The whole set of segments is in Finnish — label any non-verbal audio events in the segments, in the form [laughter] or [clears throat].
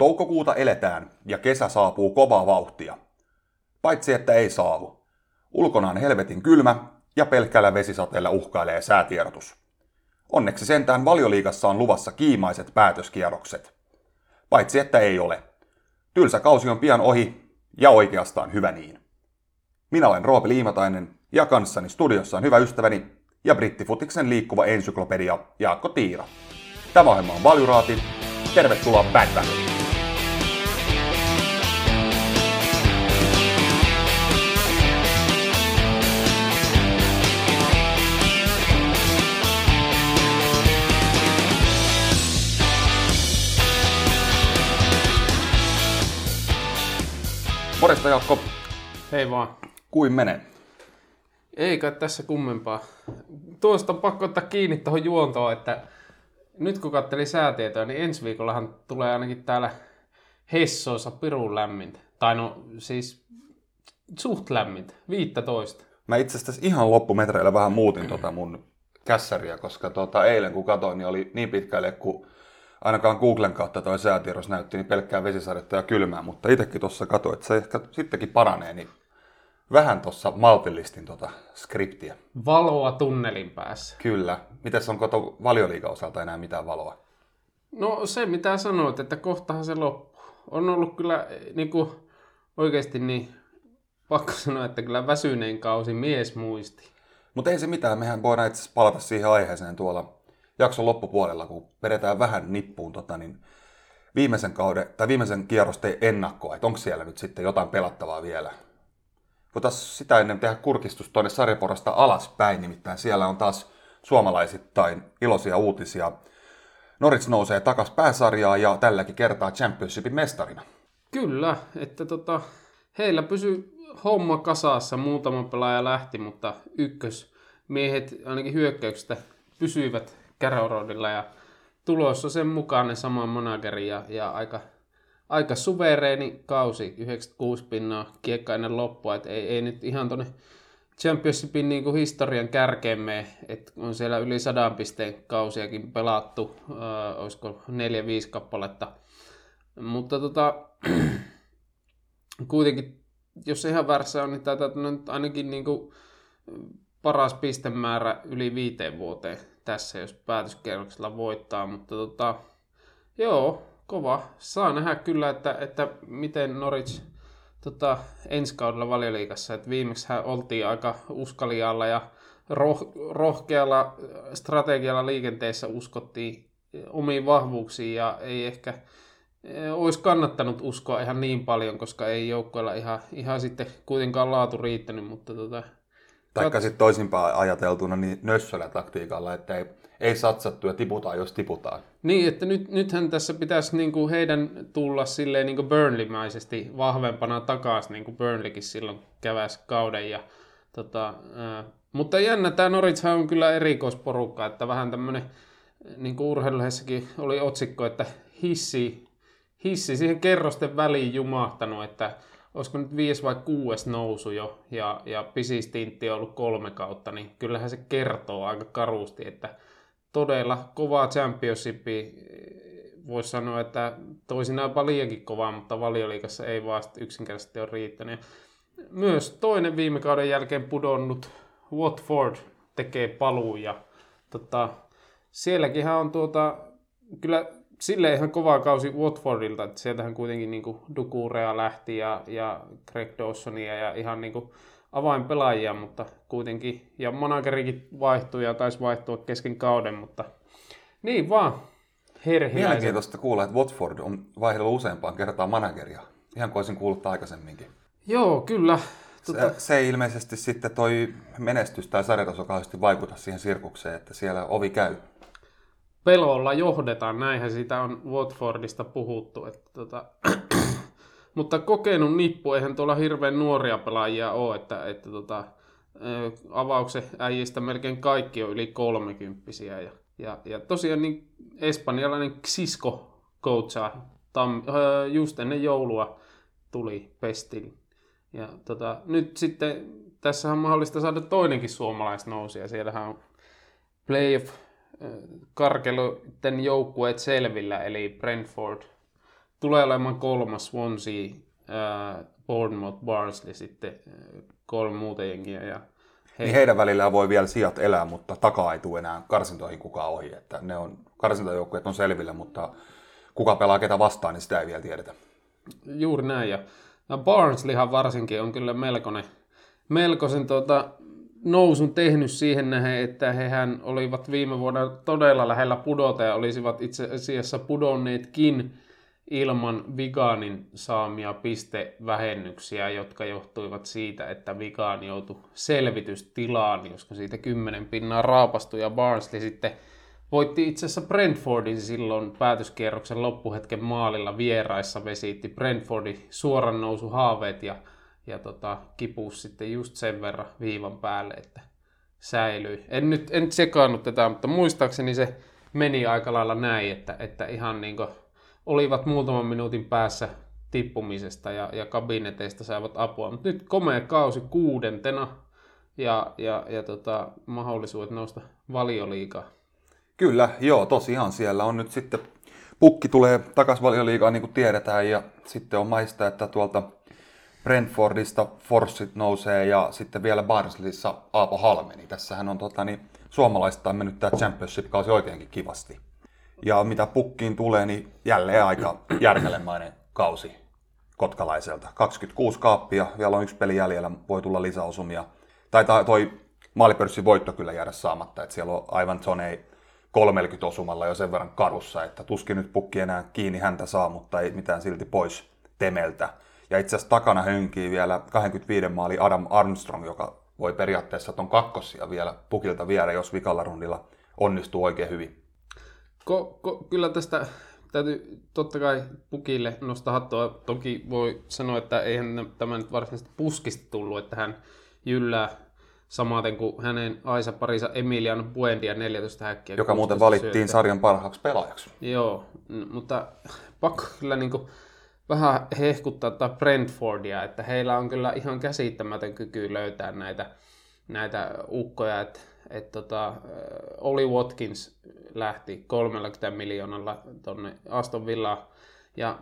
Toukokuuta eletään ja kesä saapuu kovaa vauhtia. Paitsi että ei saavu. Ulkona on helvetin kylmä ja pelkkällä vesisateella uhkailee säätiedotus. Onneksi sentään valioliigassa on luvassa kiimaiset päätöskierrokset. Paitsi että ei ole. Tylsä kausi on pian ohi ja oikeastaan hyvä niin. Minä olen Roope Liimatainen ja kanssani studiossa on hyvä ystäväni ja brittifutiksen liikkuva ensyklopedia Jaakko Tiira. Tämä ohjelma on Valjuraati. Tervetuloa Bad Battle. Morjesta Jaakko. Hei vaan. Kuin menee? Eikä tässä kummempaa. Tuosta on pakko ottaa kiinni tuohon juontoon, että nyt kun katselin säätietoa, niin ensi viikollahan tulee ainakin täällä Hessoossa pirun lämmintä. Tai no siis suht lämmintä, 15. Mä itse asiassa ihan loppumetreillä vähän muutin tota mun kässäriä, koska tota, eilen kun katsoin, niin oli niin pitkälle, kun ainakaan Googlen kautta toi säätiedos näytti niin pelkkää vesisadetta ja kylmää, mutta itsekin tuossa katsoin, että se ehkä sittenkin paranee, niin vähän tuossa maltillistin tuota skriptiä. Valoa tunnelin päässä. Kyllä. Mites onko tuon valioliigan osalta enää mitään valoa? No se mitä sanoit, että kohtahan se loppuu. On ollut kyllä niin kuin, oikeasti niin pakko sanoa, että kyllä väsyneen kausi mies muisti. Mutta ei se mitään, mehän voidaan itse palata siihen aiheeseen tuolla jakson loppupuolella, kun vedetään vähän nippuun tota, niin viimeisen kauden, tai viimeisen kierrosten ennakkoa, että onko siellä nyt sitten jotain pelattavaa vielä. Voitaisiin sitä ennen tehdä kurkistus tuonne sarjaporasta alaspäin, nimittäin siellä on taas suomalaisittain iloisia uutisia. Norwich nousee takas pääsarjaa ja tälläkin kertaa Championshipin mestarina. Kyllä, että tota, heillä pysyy homma kasassa, muutama pelaaja lähti, mutta ykkösmiehet ainakin hyökkäyksestä pysyivät Carrow ja tulossa sen mukainen sama manageri ja, ja aika, aika suvereeni kausi, 96 pinnaa kiekkainen loppu, että ei, ei nyt ihan tuonne Championshipin niin kuin historian kärkeemme, että on siellä yli sadan pisteen kausiakin pelattu, äh, olisiko 4-5 kappaletta. Mutta tota, [clears throat] kuitenkin, jos ihan väärässä on, niin tämä on ainakin niin kuin paras pistemäärä yli viiteen vuoteen tässä, jos päätöskierroksella voittaa, mutta tota, joo, kova. Saa nähdä kyllä, että, että miten Norwich tota, ensi kaudella valioliikassa, että viimeksi oltiin aika uskalialla ja roh, rohkealla strategialla liikenteessä uskottiin omiin vahvuuksiin ja ei ehkä e, olisi kannattanut uskoa ihan niin paljon, koska ei joukkoilla ihan, ihan sitten kuitenkaan laatu riittänyt, mutta tota, Taikka sitten toisinpäin ajateltuna niin nössöllä taktiikalla, että ei, ei satsattu ja tiputaan, jos tiputaan. Niin, että nyt, nythän tässä pitäisi niin kuin heidän tulla silleen niin kuin Burnley-mäisesti vahvempana takaisin, niin kuin Burnleykin silloin käväsi kauden. Ja, tota, ää, mutta jännä, tämä Norwich on kyllä erikoisporukka, että vähän tämmöinen, niin kuin urheiluhessakin oli otsikko, että hissi, hissi siihen kerrosten väliin jumahtanut, että olisiko nyt viisi vai kuudes nousu jo, ja, ja pisistintti on ollut kolme kautta, niin kyllähän se kertoo aika karusti, että todella kovaa championshipi, voisi sanoa, että toisinaan paljonkin kovaa, mutta valioliikassa ei vaan yksinkertaisesti ole riittänyt. Myös toinen viime kauden jälkeen pudonnut Watford tekee paluu ja tota, sielläkin on tuota, kyllä silleen ihan kova kausi Watfordilta, että sieltähän kuitenkin niin Dukurea lähti ja, ja Greg Dawsonia ja ihan niin kuin avainpelaajia, mutta kuitenkin, ja managerikin vaihtui ja taisi vaihtua kesken kauden, mutta niin vaan, herhiläiset. Mielenkiintoista kuulla, että Watford on vaihdellut useampaan kertaan manageria, ihan kuin olisin kuullut aikaisemminkin. Joo, kyllä. Tota... Se, se, ei ilmeisesti sitten toi menestys tai sarjataso kauheasti vaikuta siihen sirkukseen, että siellä ovi käy pelolla johdetaan, näinhän sitä on Watfordista puhuttu. Että tota, [clears throat] mutta kokenut nippu, eihän tuolla hirveän nuoria pelaajia ole, että, että tota, avauksen äijistä melkein kaikki on yli kolmekymppisiä. Ja, ja, ja tosiaan niin espanjalainen Xisko coachaa tam, just ennen joulua tuli Pestin. Ja tota, nyt sitten tässä on mahdollista saada toinenkin suomalaisnousi, ja siellähän on playoff karkeluiden joukkueet selvillä, eli Brentford, tulee olemaan kolmas Swansea, äh, Bournemouth, Barnsley sitten äh, kolme muuta jengiä. Ja he... Niin heidän välillään voi vielä sijat elää, mutta takaa ei tule enää karsintoihin kukaan ohi. Että ne on, karsintajoukkueet on selvillä, mutta kuka pelaa ketä vastaan, niin sitä ei vielä tiedetä. Juuri näin. Ja, ja Barnsleyhan varsinkin on kyllä melkoinen, melkoisen tuota, nousun tehnyt siihen nähden, että hehän olivat viime vuonna todella lähellä pudota ja olisivat itse asiassa pudonneetkin ilman Viganin saamia pistevähennyksiä, jotka johtuivat siitä, että Vigan joutui selvitystilaan, koska siitä kymmenen pinnaa raapastui ja Barnsley sitten voitti itse asiassa Brentfordin silloin päätöskierroksen loppuhetken maalilla vieraissa, vesiitti Brentfordin suoran nousu haaveet ja, ja tota, kipuus sitten just sen verran viivan päälle, että säilyi. En nyt en sekaannut tätä, mutta muistaakseni se meni aika lailla näin, että, että ihan niin kuin olivat muutaman minuutin päässä tippumisesta ja, ja kabineteista saivat apua. Mutta nyt komea kausi kuudentena ja, ja, ja tota, mahdollisuudet nousta valioliikaa. Kyllä, joo, tosiaan siellä on nyt sitten, pukki tulee takaisin valioliigaan niin kuin tiedetään ja sitten on maista, että tuolta Brentfordista Forssit nousee ja sitten vielä Barnsleyssa Aapo Halmeni. Tässähän on tota, niin, suomalaista on mennyt tämä Championship-kausi oikeinkin kivasti. Ja mitä pukkiin tulee, niin jälleen aika järkelemainen kausi kotkalaiselta. 26 kaappia, vielä on yksi peli jäljellä, voi tulla lisäosumia. Tai toi maalipörssin voitto kyllä jäädä saamatta, että siellä on aivan Zonei 30 osumalla jo sen verran karussa, että tuskin nyt pukki enää kiinni häntä saa, mutta ei mitään silti pois temeltä. Ja itse asiassa takana hönkii vielä 25 maali Adam Armstrong, joka voi periaatteessa ton kakkosia vielä pukilta viedä, jos vikalla rundilla onnistuu oikein hyvin. Ko, ko, kyllä tästä täytyy totta kai pukille nostaa hattua. Toki voi sanoa, että eihän tämä nyt varsinaisesti puskista tullut, että hän jyllää samaten kuin hänen Aisa parinsa Emilian Buendia 14 häkkiä. Joka muuten valittiin syöttä. sarjan parhaaksi pelaajaksi. Joo, mutta pakko kyllä niin kuin vähän hehkuttaa tätä Brentfordia, että heillä on kyllä ihan käsittämätön kyky löytää näitä, näitä ukkoja, että et tota, Oli Watkins lähti 30 miljoonalla tonne Aston Villaan ja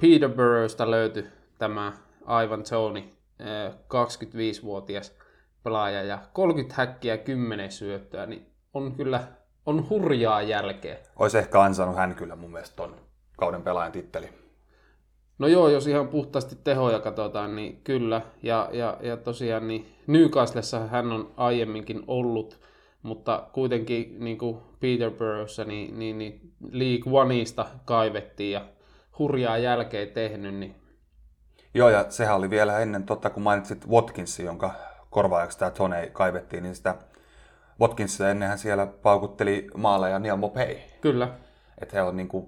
Peterboroughsta löytyi tämä Ivan Tony, 25-vuotias pelaaja ja 30 häkkiä 10 syöttöä, niin on kyllä on hurjaa jälkeä. Olisi ehkä ansainnut hän kyllä mun mielestä ton kauden pelaajan titteli. No joo, jos ihan puhtaasti tehoja katsotaan, niin kyllä. Ja, ja, ja tosiaan niin Newcastlessa hän on aiemminkin ollut, mutta kuitenkin niin kuin Peterboroughssa niin, niin, niin League Oneista kaivettiin ja hurjaa jälkeä tehnyt. Niin... Joo, ja sehän oli vielä ennen, totta kun mainitsit Watkinsin, jonka korvaajaksi tämä Tone kaivettiin, niin sitä Watkinsia ennenhän siellä paukutteli maaleja Neil Mopey. Kyllä. Että he on niin kuin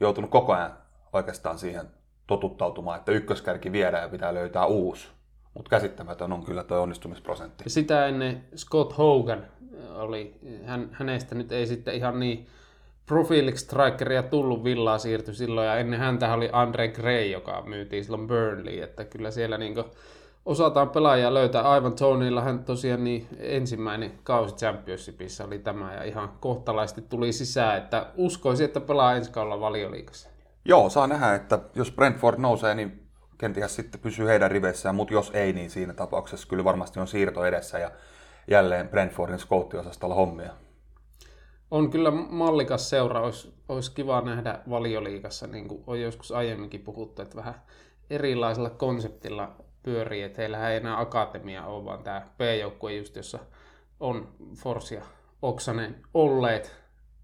joutunut koko ajan oikeastaan siihen totuttautumaan, että ykköskärki viedään ja pitää löytää uusi. Mutta käsittämätön on kyllä tuo onnistumisprosentti. Sitä ennen Scott Hogan oli, hän, hänestä nyt ei sitten ihan niin profiiliksi strikeria tullut villaa siirtyi silloin, ja ennen häntä oli Andre Gray, joka myytiin silloin Burnley, että kyllä siellä niinku osataan pelaajia löytää. Aivan Tonylla hän tosiaan niin ensimmäinen kausi Championshipissa oli tämä, ja ihan kohtalaisesti tuli sisään, että uskoisin, että pelaa ensi kaudella valioliikassa. Joo, saa nähdä, että jos Brentford nousee, niin kenties sitten pysyy heidän riveissään, mutta jos ei, niin siinä tapauksessa kyllä varmasti on siirto edessä ja jälleen Brentfordin skouttiosastolla hommia. On kyllä mallikas seura, olisi, olisi kiva nähdä valioliikassa, niin kuin on joskus aiemminkin puhuttu, että vähän erilaisella konseptilla pyörii, että heillä ei enää akatemia ole, vaan tämä P-joukkue just, jossa on Forsia Oksanen olleet,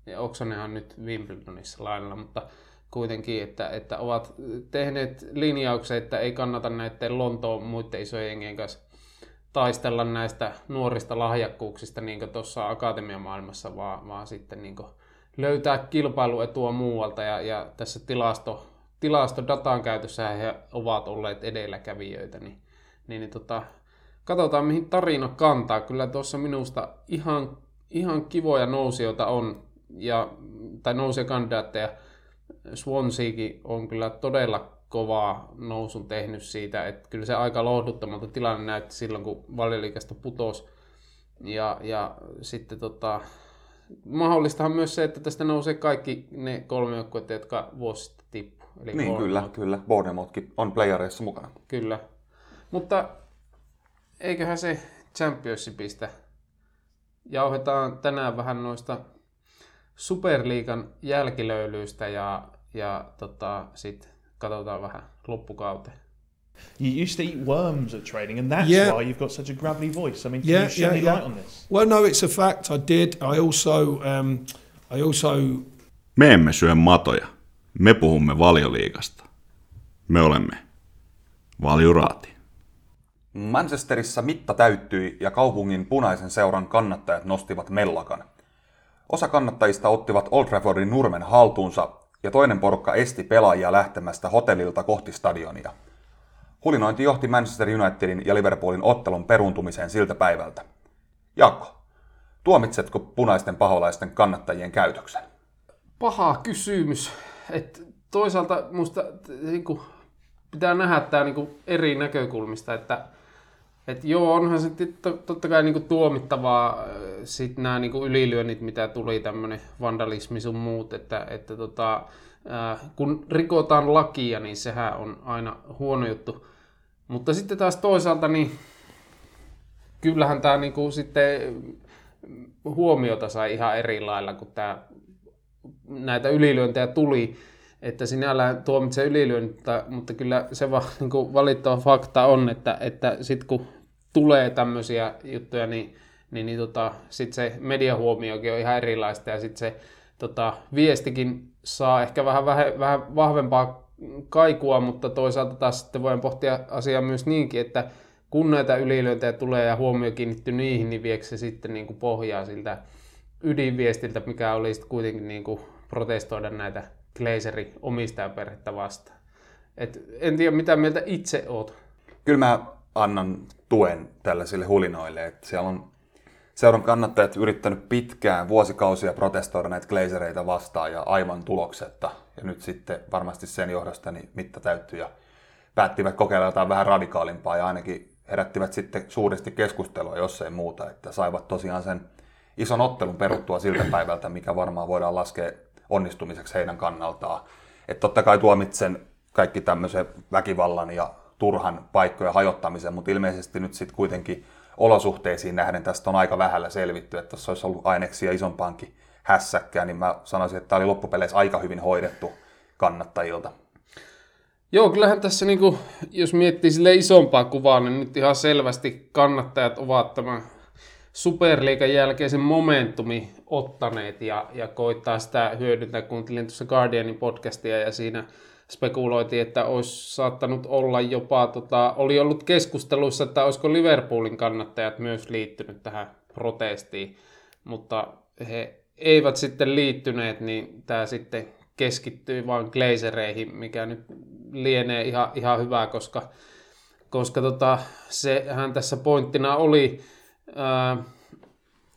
ja Oksanen on nyt Wimbledonissa lainalla, mutta kuitenkin, että, että ovat tehneet linjauksen, että ei kannata näiden Lontoon muiden isojen jengien kanssa taistella näistä nuorista lahjakkuuksista niin tuossa akatemiamaailmassa, vaan, vaan sitten niin löytää kilpailuetua muualta ja, ja tässä tilasto, tilastodatan käytössä he ovat olleet edelläkävijöitä, niin, niin, niin tota, katsotaan mihin tarina kantaa. Kyllä tuossa minusta ihan, ihan kivoja nousijoita on, ja, tai kandidaatteja, Swanseakin on kyllä todella kovaa nousun tehnyt siitä, että kyllä se aika lohduttamalta tilanne näytti silloin, kun valioliikasta putosi. Ja, ja sitten tota, mahdollistahan myös se, että tästä nousee kaikki ne kolme joukkuetta, jotka vuosi sitten tippu. Eli Niin, kyllä, kyllä. Bournemouthkin on playereissa mukana. Kyllä. Mutta eiköhän se Championshipista. Jauhetaan tänään vähän noista Superliigan jälkilöylyistä ja, ja tota, sitten katsotaan vähän loppukauteen. You used to eat worms at training, and that's Yeah. why you've got such a gravelly voice. I mean, can Yeah, you shed yeah, any yeah. light on this? Well, no, it's a fact. I did. I also, um, I also Me emme syö matoja. Me puhumme valioliigasta. Me olemme valjuraati. Manchesterissa mitta täyttyi ja kaupungin punaisen seuran kannattajat nostivat mellakan. Osa kannattajista ottivat Old Traffordin nurmen haltuunsa ja toinen porukka esti pelaajia lähtemästä hotellilta kohti stadionia. Hulinointi johti Manchester Unitedin ja Liverpoolin ottelun peruuntumiseen siltä päivältä. Jaakko, tuomitsetko punaisten paholaisten kannattajien käytöksen? Paha kysymys. Et toisaalta musta niinku, pitää nähdä tämä niinku eri näkökulmista, että et joo, onhan se to- totta kai niinku tuomittavaa äh, sit nämä niinku ylilyönnit, mitä tuli tämmöinen vandalismi sun muut, että, että tota, äh, kun rikotaan lakia, niin sehän on aina huono juttu. Mutta sitten taas toisaalta, niin kyllähän tämä niinku sitten huomiota sai ihan eri lailla, kun tämä näitä ylilyöntejä tuli, että sinällään tuomitsee ylilyöntä, mutta kyllä se va, [laughs] niin valittava fakta on, että, että sitten kun tulee tämmöisiä juttuja, niin, niin, niin tota, sitten se mediahuomiokin on ihan erilaista ja sitten se tota, viestikin saa ehkä vähän, vähän, vähän vahvempaa kaikua, mutta toisaalta taas sitten voin pohtia asiaa myös niinkin, että kun näitä ylilyöntejä tulee ja huomio kiinnittyy niihin, niin viekö se sitten niin kuin pohjaa siltä ydinviestiltä, mikä oli sitten kuitenkin niin kuin protestoida näitä Glazerin omistajaperhettä vastaan. Et en tiedä, mitä mieltä itse oot. Kyllä mä annan tuen tällaisille hulinoille, että siellä on seuran kannattajat yrittänyt pitkään, vuosikausia protestoida näitä glazereita vastaan ja aivan tuloksetta. Ja nyt sitten varmasti sen johdosta niin mitta täyttyi ja päättivät kokeilla jotain vähän radikaalimpaa ja ainakin herättivät sitten suuresti keskustelua, jos ei muuta, että saivat tosiaan sen ison ottelun peruttua siltä päivältä, mikä varmaan voidaan laskea onnistumiseksi heidän kannaltaan. Että totta kai tuomitsen kaikki tämmöisen väkivallan ja turhan paikkojen hajottamisen, mutta ilmeisesti nyt sitten kuitenkin olosuhteisiin nähden tästä on aika vähällä selvitty, että jos olisi ollut aineksia isompaankin hässäkkää, niin mä sanoisin, että tämä oli loppupeleissä aika hyvin hoidettu kannattajilta. Joo, kyllähän tässä, niin kuin, jos miettii sille isompaa kuvaa, niin nyt ihan selvästi kannattajat ovat tämän Superliigan jälkeisen momentumi ottaneet ja, ja koittaa sitä hyödyntää. Kuuntelin tuossa Guardianin podcastia ja siinä spekuloitiin, että olisi saattanut olla jopa, tota, oli ollut keskusteluissa, että olisiko Liverpoolin kannattajat myös liittynyt tähän protestiin, mutta he eivät sitten liittyneet, niin tämä sitten keskittyi vain glazereihin, mikä nyt lienee ihan, ihan hyvä, koska, koska tota, sehän tässä pointtina oli, ää,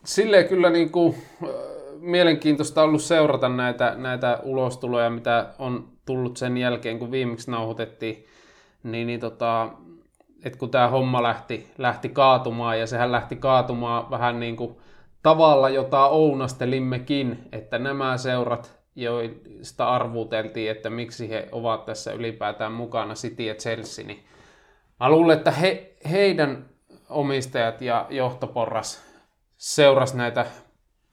silleen kyllä niin kuin, ää, mielenkiintoista ollut seurata näitä, näitä ulostuloja, mitä on tullut sen jälkeen, kun viimeksi nauhoitettiin, niin, niin tota, että kun tämä homma lähti, lähti kaatumaan, ja sehän lähti kaatumaan vähän niin kuin tavalla, jota ounastelimmekin, että nämä seurat, joista arvuteltiin, että miksi he ovat tässä ylipäätään mukana, City ja Chelsea, niin mä luulen, että he, heidän omistajat ja johtoporras seurasi näitä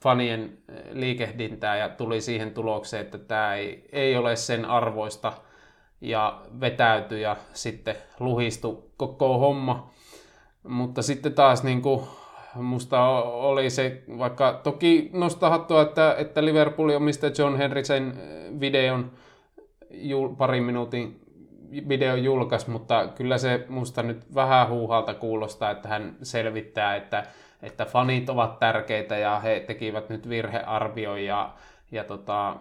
fanien liikehdintää ja tuli siihen tulokseen, että tämä ei, ei ole sen arvoista ja vetäytyi ja sitten luhistui koko homma. Mutta sitten taas niin kuin, musta oli se, vaikka toki nostaa hattua, että, että Liverpoolin omistaja John Henry sen videon parin minuutin videon julkaisi, mutta kyllä se musta nyt vähän huuhalta kuulostaa, että hän selvittää, että, että fanit ovat tärkeitä ja he tekivät nyt virhearvion ja, ja tota,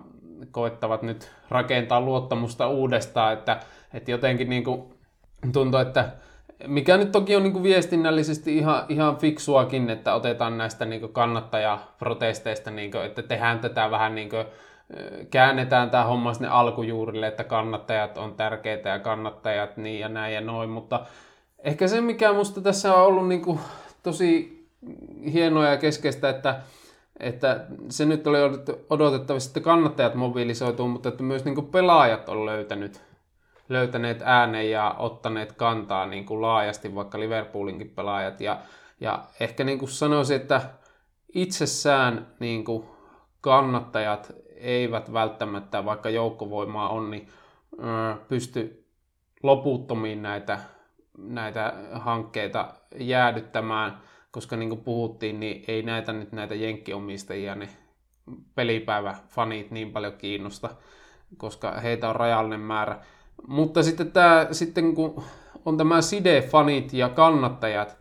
koettavat nyt rakentaa luottamusta uudestaan, että, että jotenkin niin kuin tuntuu, että mikä nyt toki on niin kuin viestinnällisesti ihan, ihan fiksuakin, että otetaan näistä niin kuin kannattajaprotesteista, niin kuin, että tehdään tätä vähän niin kuin, käännetään tämä homma sinne alkujuurille, että kannattajat on tärkeitä ja kannattajat niin ja näin ja noin, mutta ehkä se, mikä musta tässä on ollut niin kuin tosi hienoa ja keskeistä, että, että se nyt oli odotettavasti, että kannattajat mobilisoituu, mutta että myös niin kuin pelaajat on löytänyt, löytäneet äänen ja ottaneet kantaa niin kuin laajasti, vaikka Liverpoolinkin pelaajat. Ja, ja ehkä niin kuin sanoisin, että itsessään niin kuin kannattajat eivät välttämättä, vaikka joukkovoimaa on, niin pysty loputtomiin näitä, näitä hankkeita jäädyttämään, koska niin kuin puhuttiin, niin ei näitä nyt näitä jenkkiomistajia ne pelipäiväfanit niin paljon kiinnosta, koska heitä on rajallinen määrä. Mutta sitten, tämä, sitten kun on tämä side-fanit ja kannattajat,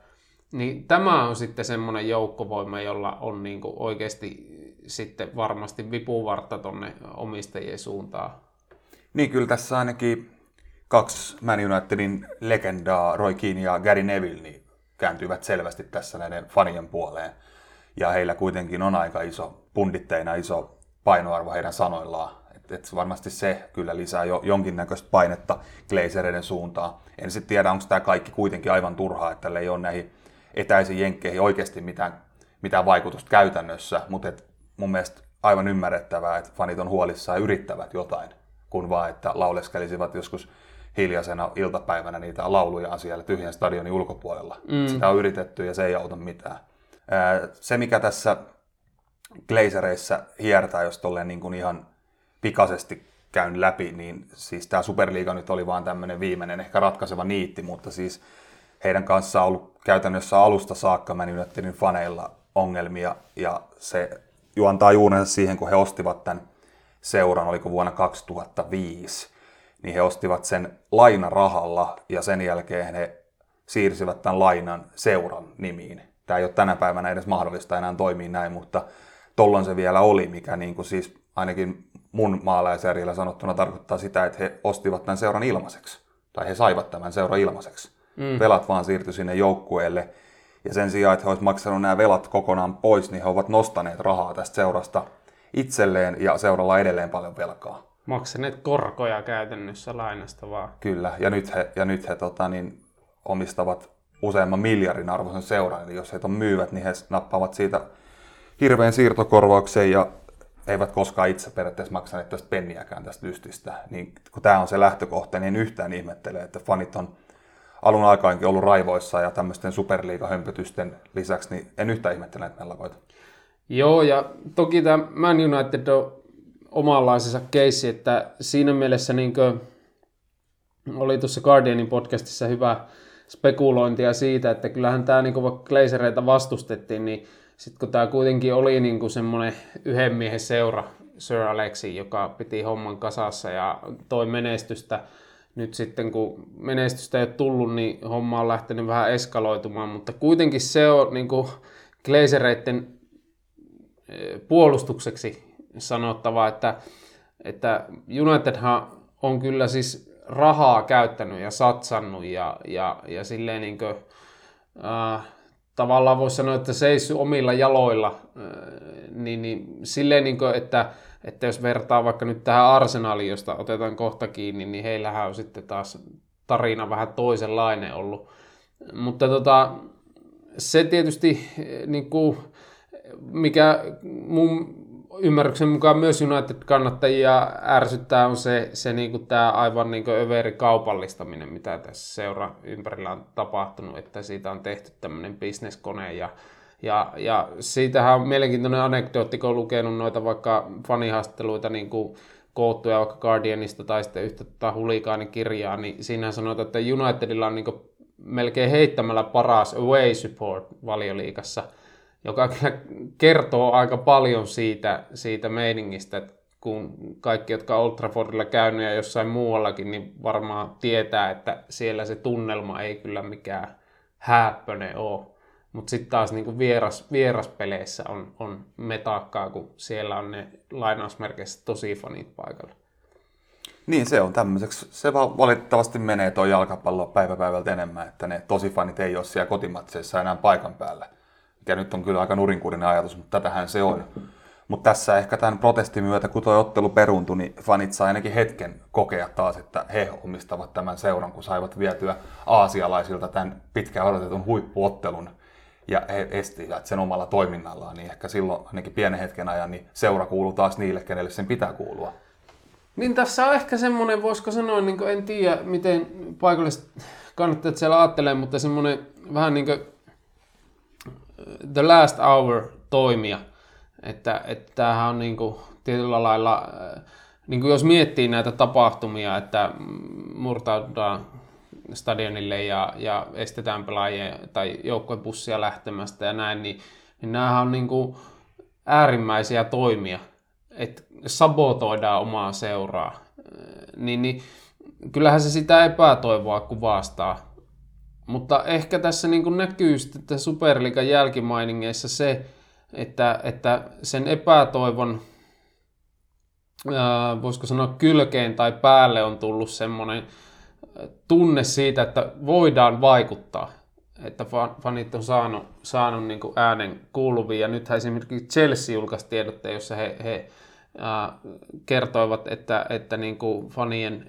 niin tämä on sitten semmoinen joukkovoima, jolla on niin kuin oikeasti sitten varmasti vipuvartta tonne omistajien suuntaan. Niin, kyllä tässä ainakin kaksi Man Unitedin legendaa, Roy Keane ja Gary Neville, niin kääntyvät selvästi tässä näiden fanien puoleen. Ja heillä kuitenkin on aika iso, punditteina iso painoarvo heidän sanoillaan. Et, et varmasti se kyllä lisää jo jonkinnäköistä painetta Glazereiden suuntaan. En sitten tiedä, onko tämä kaikki kuitenkin aivan turhaa, että tällä ei ole näihin etäisiin jenkkeihin oikeasti mitään, mitään vaikutusta käytännössä, mutta et mun mielestä aivan ymmärrettävää, että fanit on huolissaan ja yrittävät jotain, kun vaan, että lauleskelisivat joskus hiljaisena iltapäivänä niitä lauluja siellä tyhjän stadionin ulkopuolella. Mm. Sitä on yritetty ja se ei auta mitään. Se, mikä tässä Glazereissa hiertää, jos tolleen niin kuin ihan pikaisesti käyn läpi, niin siis tämä Superliiga nyt oli vaan tämmöinen viimeinen ehkä ratkaiseva niitti, mutta siis heidän kanssaan on ollut käytännössä alusta saakka Man Unitedin faneilla ongelmia ja se juontaa juunensa siihen, kun he ostivat tämän seuran, oliko vuonna 2005, niin he ostivat sen lainarahalla ja sen jälkeen he siirsivät tämän lainan seuran nimiin. Tämä ei ole tänä päivänä edes mahdollista enää toimia näin, mutta tollon se vielä oli, mikä niin kuin siis ainakin mun maalaisjärjellä sanottuna tarkoittaa sitä, että he ostivat tämän seuran ilmaiseksi. Tai he saivat tämän seuran ilmaiseksi. Mm. Velat vaan siirtyi sinne joukkueelle. Ja sen sijaan, että he olisivat maksanut nämä velat kokonaan pois, niin he ovat nostaneet rahaa tästä seurasta itselleen ja seuralla edelleen paljon velkaa. Maksaneet korkoja käytännössä lainasta vaan. Kyllä, ja nyt he, ja nyt he tota, niin, omistavat useamman miljardin arvoisen seuran, eli jos he on myyvät, niin he nappaavat siitä hirveän siirtokorvauksen ja eivät koskaan itse periaatteessa maksaneet tästä penniäkään tästä lystistä. Niin kun tämä on se lähtökohta, niin yhtään ihmettelee, että fanit on alun aikainkin ollut raivoissa ja tämmöisten superliigahömpötysten lisäksi, niin en yhtään ihmettele näitä mellakoita. Joo, ja toki tämä Man United on omanlaisensa keissi, että siinä mielessä niin oli tuossa Guardianin podcastissa hyvä spekulointia siitä, että kyllähän tämä, niin vaikka Glazereita vastustettiin, niin sitten kun tämä kuitenkin oli niin semmoinen yhden miehen seura, Sir Alexi, joka piti homman kasassa ja toi menestystä, nyt sitten kun menestystä ei ole tullut, niin homma on lähtenyt vähän eskaloitumaan, mutta kuitenkin se on niin kuin Glazereiden eh, puolustukseksi sanottava, että, että Unitedhan on kyllä siis rahaa käyttänyt ja satsannut ja, ja, ja silleen niin kuin, äh, tavallaan voisi sanoa, että seissyt omilla jaloilla, niin, niin silleen niin kuin, että että jos vertaa vaikka nyt tähän Arsenaliin, josta otetaan kohta kiinni, niin heillähän on sitten taas tarina vähän toisenlainen ollut. Mutta tota, se tietysti, niin kuin, mikä mun ymmärryksen mukaan myös United-kannattajia ärsyttää, on se, se niin kuin tämä aivan niin kuin överi kaupallistaminen, mitä tässä seura ympärillä on tapahtunut, että siitä on tehty tämmöinen bisneskone ja ja, ja siitähän on mielenkiintoinen anekdootti, kun on lukenut noita vaikka fanihaastatteluita niin kuin koottuja vaikka Guardianista tai sitten yhtä tota kirjaa, niin siinä sanotaan, että Unitedilla on niin melkein heittämällä paras away support valioliikassa, joka kertoo aika paljon siitä, siitä meiningistä, että kun kaikki, jotka Old Traffordilla käynyt ja jossain muuallakin, niin varmaan tietää, että siellä se tunnelma ei kyllä mikään hääppöne ole. Mutta sitten taas niinku vieras, vieraspeleissä on, on metakkaa, kun siellä on ne lainausmerkeissä tosi fanit paikalla. Niin, se on tämmöiseksi. Se vaan valitettavasti menee tuo jalkapallo päiväpäivältä enemmän, että ne tosifanit ei ole siellä kotimatseissa enää paikan päällä. Mikä nyt on kyllä aika nurinkurinen ajatus, mutta tätähän se on. Mutta tässä ehkä tämän protestin myötä, kun tuo ottelu peruuntui, niin fanit saa ainakin hetken kokea taas, että he omistavat tämän seuran, kun saivat vietyä aasialaisilta tämän pitkään odotetun huippuottelun ja he estivät sen omalla toiminnallaan, niin ehkä silloin ainakin pienen hetken ajan niin seura kuuluu taas niille, kenelle sen pitää kuulua. Niin tässä on ehkä semmoinen, voisiko sanoa, niin en tiedä miten paikalliset kannattajat siellä ajattelee, mutta semmoinen vähän niin kuin the last hour toimia. Että, että tämähän on niin kuin tietyllä lailla, niin kuin jos miettii näitä tapahtumia, että murtaudutaan stadionille ja, ja estetään pelaajia tai joukkojen bussia lähtemästä ja näin, niin, niin nämähän on niin kuin äärimmäisiä toimia, että sabotoidaan omaa seuraa, niin, niin kyllähän se sitä epätoivoa kuvastaa. Mutta ehkä tässä niin näkyy sitten Superliigan jälkimainingeissa se, että, että sen epätoivon, ää, voisiko sanoa kylkeen tai päälle on tullut semmoinen tunne siitä, että voidaan vaikuttaa, että fanit on saanut, saanut niin äänen kuuluviin. Ja nythän esimerkiksi Chelsea julkaisi tiedotteen, jossa he, he kertoivat, että, että niin kuin fanien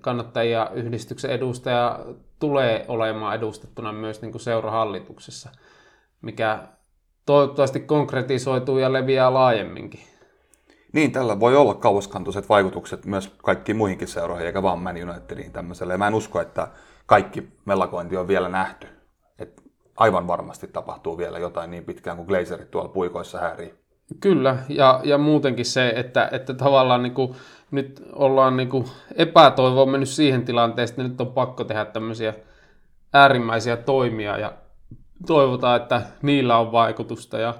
kannattajia yhdistyksen edustaja tulee olemaan edustettuna myös niin kuin seurahallituksessa, mikä toivottavasti konkretisoituu ja leviää laajemminkin. Niin, tällä voi olla kauaskantoiset vaikutukset myös kaikkiin muihinkin seuroihin, eikä vaan Man Unitediin tämmöiselle. Ja mä en usko, että kaikki mellakointi on vielä nähty. Et aivan varmasti tapahtuu vielä jotain niin pitkään kuin Glazerit tuolla puikoissa häirii. Kyllä, ja, ja muutenkin se, että, että tavallaan niin kuin, nyt ollaan niin kuin epätoivoa mennyt siihen tilanteeseen, että nyt on pakko tehdä tämmöisiä äärimmäisiä toimia, ja toivotaan, että niillä on vaikutusta. Ja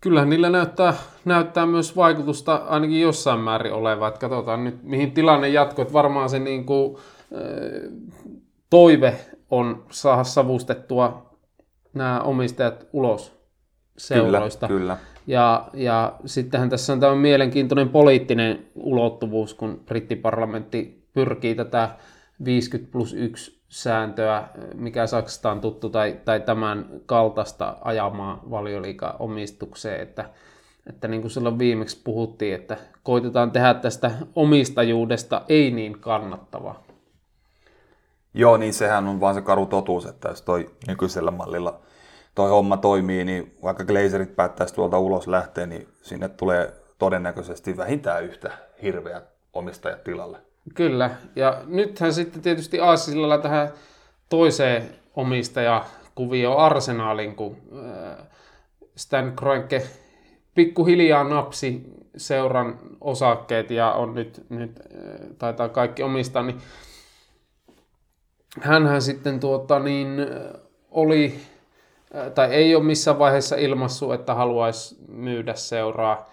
kyllähän niillä näyttää, näyttää myös vaikutusta ainakin jossain määrin oleva. Että katsotaan nyt, mihin tilanne jatkuu. Että varmaan se niin kuin, toive on saada savustettua nämä omistajat ulos seuroista. Kyllä, kyllä. Ja, ja sittenhän tässä on tämä mielenkiintoinen poliittinen ulottuvuus, kun brittiparlamentti pyrkii tätä 50 plus 1 sääntöä, mikä Saksasta on tuttu, tai, tai tämän kaltaista ajamaa valioliikaa omistukseen, että, että niin kuin silloin viimeksi puhuttiin, että koitetaan tehdä tästä omistajuudesta ei niin kannattavaa. Joo, niin sehän on vaan se karu totuus, että jos toi nykyisellä mallilla toi homma toimii, niin vaikka Glazerit päättäisi tuolta ulos lähteä, niin sinne tulee todennäköisesti vähintään yhtä hirveä omistajat tilalle. Kyllä, ja nythän sitten tietysti Aasisilla tähän toiseen omistajakuvioon arsenaalin, kun äh, Stan Kroenke pikkuhiljaa napsi seuran osakkeet ja on nyt, nyt äh, taitaa kaikki omistaa, niin hänhän sitten tuota, niin, äh, oli, tai ei ole missään vaiheessa ilmassut, että haluaisi myydä seuraa,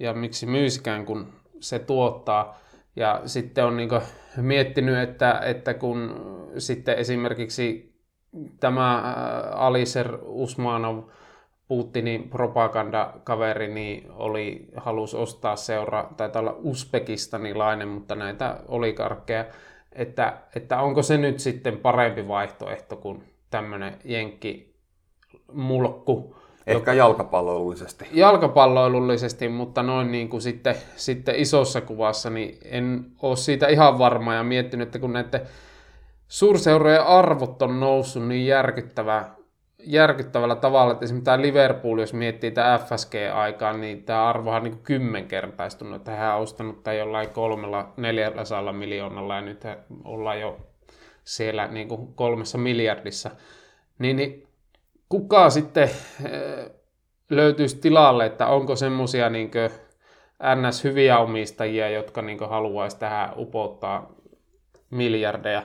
ja miksi myysikään, kun se tuottaa. Ja sitten on niin miettinyt, että, että kun sitten esimerkiksi tämä Aliser Usmanov, Putinin propagandakaveri, niin oli, halus ostaa seura, tai olla uzbekistanilainen, mutta näitä oligarkkeja, että, että onko se nyt sitten parempi vaihtoehto kuin tämmöinen jenkki mulkku, Ehkä jalkapalloilullisesti. Jalkapalloilullisesti, mutta noin niin kuin sitten, sitten isossa kuvassa, niin en ole siitä ihan varma ja miettinyt, että kun näiden suurseurojen arvot on noussut niin järkyttävä, järkyttävällä tavalla, että esimerkiksi tämä Liverpool, jos miettii tämä FSG-aikaa, niin tämä arvo on niin kymmenkertaistunut, että hän on ostanut tämän jollain kolmella, neljällä miljoonalla ja nyt ollaan jo siellä niin kuin kolmessa miljardissa. Niin, niin kuka sitten eh, löytyisi tilalle, että onko semmoisia niin ns. hyviä omistajia, jotka niin haluaisi tähän upottaa miljardeja.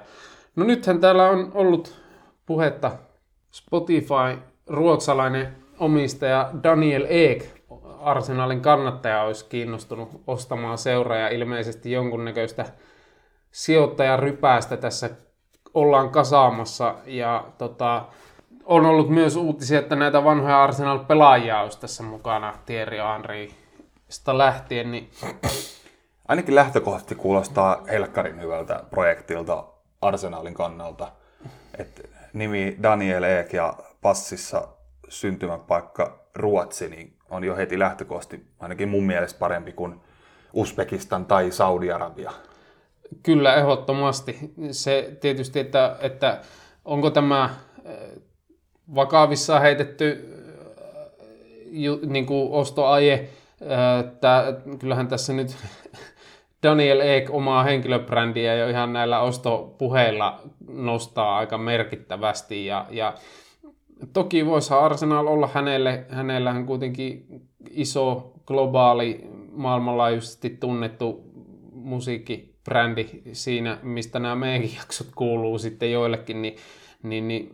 No nythän täällä on ollut puhetta Spotify ruotsalainen omistaja Daniel Ek, Arsenalin kannattaja, olisi kiinnostunut ostamaan seuraa ilmeisesti jonkunnäköistä sijoittajarypäästä tässä ollaan kasaamassa ja tota, on ollut myös uutisia, että näitä vanhoja Arsenal-pelaajia olisi tässä mukana, Thierry Henry sitä lähtien, niin... Ainakin lähtökohtaisesti kuulostaa helkkarin hyvältä projektilta Arsenalin kannalta. Et nimi Daniel Eek ja passissa syntymäpaikka Ruotsi niin on jo heti lähtökohtaisesti ainakin mun mielestä parempi kuin Uzbekistan tai Saudi-Arabia. Kyllä, ehdottomasti. Se tietysti, että, että onko tämä vakavissaan heitetty ju, niin kuin ostoaje. Tää, kyllähän tässä nyt [laughs] Daniel Ek omaa henkilöbrändiä jo ihan näillä ostopuheilla nostaa aika merkittävästi ja, ja toki voisi Arsenal olla hänelle, hänellä hän kuitenkin iso, globaali, maailmanlaajuisesti tunnettu musiikkibrändi siinä, mistä nämä meidänkin jaksot kuuluu sitten joillekin, niin, niin, niin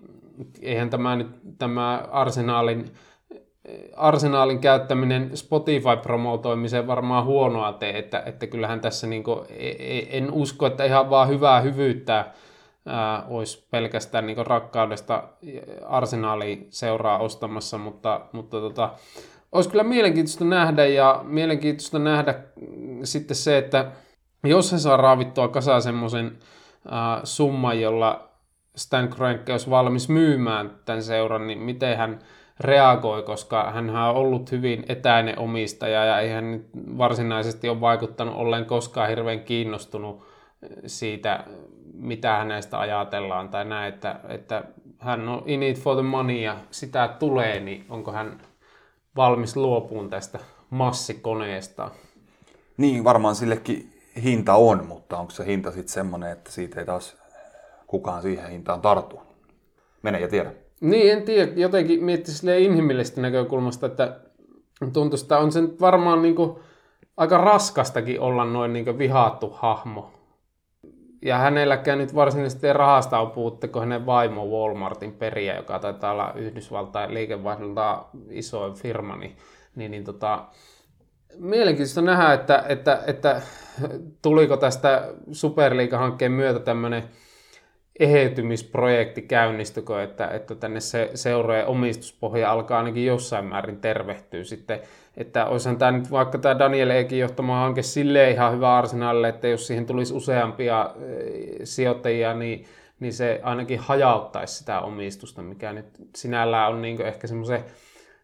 eihän tämä nyt tämä Arsenalin arsenaalin käyttäminen Spotify-promotoimiseen varmaan huonoa tee, että, että kyllähän tässä niin kuin, e, e, en usko, että ihan vaan hyvää hyvyyttä ää, olisi pelkästään niin rakkaudesta arsenaali seuraa ostamassa, mutta, mutta tota, olisi kyllä mielenkiintoista nähdä ja mielenkiintoista nähdä sitten se, että jos he saa raavittua kasaan semmoisen summan, jolla Stan Kroenke olisi valmis myymään tämän seuran, niin miten hän reagoi, koska hän on ollut hyvin etäinen omistaja ja ei hän varsinaisesti ole vaikuttanut ollen koskaan hirveän kiinnostunut siitä, mitä hänestä ajatellaan tai näin, että, että hän on in it for the money ja sitä tulee, niin onko hän valmis luopuun tästä massikoneesta? Niin, varmaan sillekin hinta on, mutta onko se hinta sitten semmoinen, että siitä ei taas kukaan siihen hintaan tartu? Mene ja tiedä. Niin, en tiedä. Jotenkin miettisi inhimillisestä näkökulmasta, että tuntuisi, että on se varmaan niin kuin aika raskastakin olla noin niin vihaattu hahmo. Ja hänelläkään nyt varsinaisesti rahasta on puutte, kun hänen vaimo Walmartin periä, joka taitaa olla Yhdysvaltain liikevaihdolta isoin firma, niin, niin, niin tota, mielenkiintoista nähdä, että, että, että tuliko tästä Superliiga-hankkeen myötä tämmöinen eheytymisprojekti käynnistykö, että, että tänne se seurojen omistuspohja alkaa ainakin jossain määrin tervehtyä sitten. Että olisihan tämä nyt vaikka tämä Daniel Ekin johtama hanke silleen ihan hyvä arsenaalille, että jos siihen tulisi useampia sijoittajia, niin, niin se ainakin hajauttaisi sitä omistusta, mikä nyt sinällään on niin ehkä semmoisen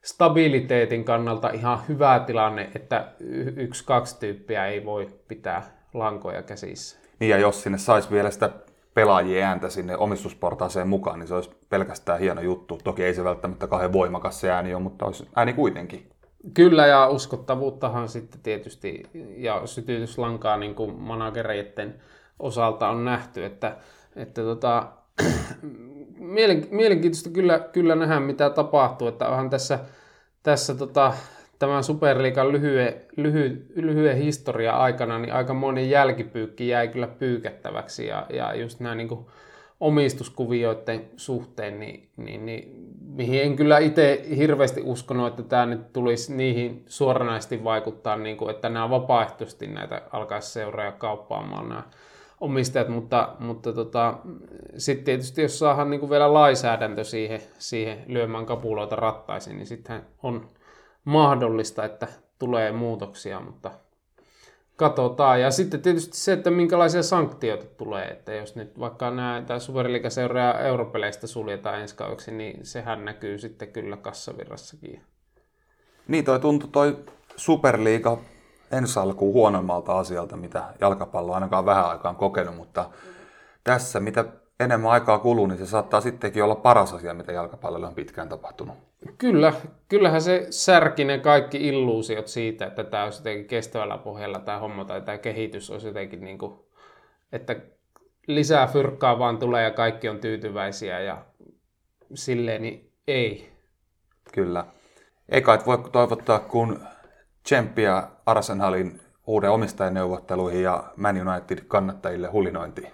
stabiliteetin kannalta ihan hyvä tilanne, että yksi, kaksi tyyppiä ei voi pitää lankoja käsissä. Niin ja jos sinne saisi vielä sitä pelaajien ääntä sinne omistusportaaseen mukaan, niin se olisi pelkästään hieno juttu. Toki ei se välttämättä kauhean voimakas se ääni ole, mutta olisi ääni kuitenkin. Kyllä, ja uskottavuuttahan sitten tietysti, ja sytytyslankaa niin kuin managereiden osalta on nähty, että, että tota, [clears throat] mielenkiintoista kyllä, kyllä nähdä, mitä tapahtuu, että onhan tässä, tässä tota, tämän Superliigan lyhyen, lyhy, lyhyen historia aikana niin aika moni jälkipyykki jäi kyllä pyykättäväksi ja, ja just nämä niin kuin omistuskuvioiden suhteen, niin, niin, niin, mihin en kyllä itse hirveästi uskonut, että tämä nyt tulisi niihin suoranaisesti vaikuttaa, niin kuin, että nämä vapaaehtoisesti näitä alkaisi seuraa ja kauppaamaan nämä omistajat, mutta, mutta tota, sitten tietysti jos saadaan niin kuin vielä lainsäädäntö siihen, siihen lyömään kapuloita rattaisiin, niin sitten on mahdollista, että tulee muutoksia, mutta katsotaan. Ja sitten tietysti se, että minkälaisia sanktioita tulee, että jos nyt vaikka nämä Superliiga-seuraa europeleistä suljetaan ensi kaudeksi, niin sehän näkyy sitten kyllä kassavirrassakin. Niin, toi tuntui toi Superliiga ensi alkuun huonommalta asialta, mitä jalkapallo ainakaan vähän aikaan kokenut, mutta tässä mitä enemmän aikaa kuluu, niin se saattaa sittenkin olla paras asia, mitä jalkapallolla on pitkään tapahtunut. Kyllä, kyllähän se särki ne kaikki illuusiot siitä, että tämä olisi jotenkin kestävällä pohjalla tämä homma tai tämä kehitys olisi jotenkin niin kuin, että lisää fyrkkaa vaan tulee ja kaikki on tyytyväisiä ja silleen, niin ei. Kyllä. Eikä et voi toivottaa, kun tsemppiä Arsenalin uuden omistajaneuvotteluihin ja Man United kannattajille hulinointiin.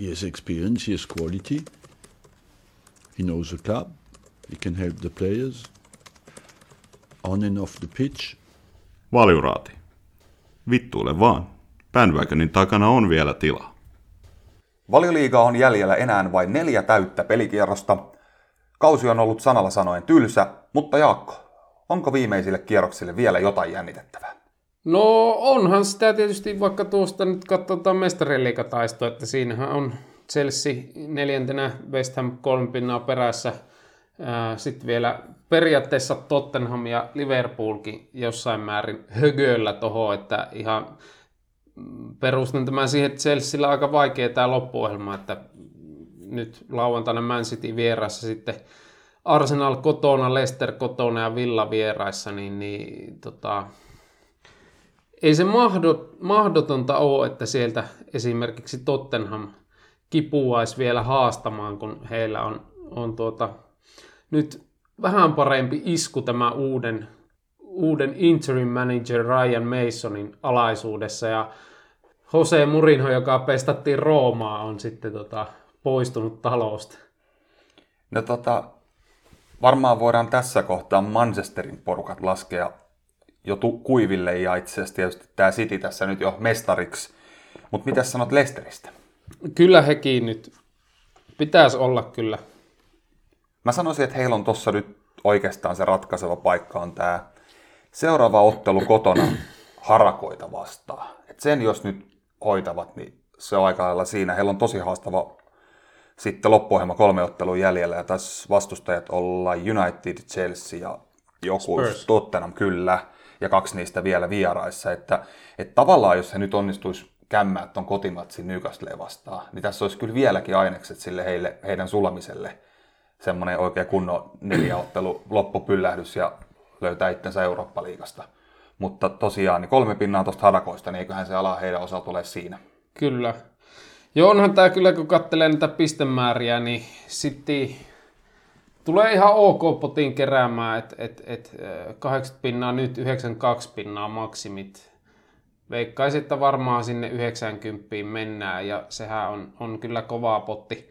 he has experience, he has quality, he knows the club, he can help the players on and off the pitch. Valjuraati. Vittuule vaan. Bandwagonin takana on vielä tilaa. Valioliiga on jäljellä enää vain neljä täyttä pelikierrosta. Kausi on ollut sanalla sanoen tylsä, mutta Jaakko, onko viimeisille kierroksille vielä jotain jännitettävää? No onhan sitä tietysti, vaikka tuosta nyt katsotaan mestariliikataistoa, että siinähän on Chelsea neljäntenä, West Ham kolme pinnaa perässä, sitten vielä periaatteessa Tottenham ja Liverpoolkin jossain määrin högöllä toho, että ihan perustan tämän siihen, että Chelsealla on aika vaikea tämä loppuohjelma, että nyt lauantaina Man City vieraissa sitten Arsenal kotona, Leicester kotona ja Villa vieraissa, niin, niin tota, ei se mahdot, mahdotonta ole, että sieltä esimerkiksi Tottenham kipuaisi vielä haastamaan, kun heillä on, on tuota, nyt vähän parempi isku tämä uuden, uuden interim manager Ryan Masonin alaisuudessa ja Jose Murinho, joka pestattiin Roomaa, on sitten tota, poistunut talosta. No tota, varmaan voidaan tässä kohtaa Manchesterin porukat laskea jo tu- kuiville ja itse asiassa tietysti tämä City tässä nyt jo mestariksi. Mutta mitä sanot Leicesteristä? Kyllä hekin nyt pitäisi olla kyllä. Mä sanoisin, että heillä on tuossa nyt oikeastaan se ratkaiseva paikka on tämä seuraava ottelu kotona harakoita vastaan. Et sen jos nyt hoitavat, niin se on aika lailla siinä. Heillä on tosi haastava sitten loppuohjelma kolme ottelun jäljellä ja tässä vastustajat olla United, Chelsea ja joku Spurs. Tottenham kyllä ja kaksi niistä vielä vieraissa. Että, että tavallaan jos he nyt onnistuisi kämmää tuon kotimatsin Newcastle vastaan, niin tässä olisi kyllä vieläkin ainekset sille heille, heidän sulamiselle semmoinen oikein kunnon neljäottelu loppupyllähdys ja löytää itsensä Eurooppa-liigasta. Mutta tosiaan niin kolme pinnaa tuosta harakoista, niin eiköhän se ala heidän osalta ole siinä. Kyllä. Joo, onhan tämä kyllä, kun katselee näitä pistemääriä, niin sitten tulee ihan ok potin keräämään, että et, et, äh, 80 pinnaa nyt, 92 pinnaa maksimit. Veikkaisin, että varmaan sinne 90 mennään ja sehän on, on kyllä kovaa potti.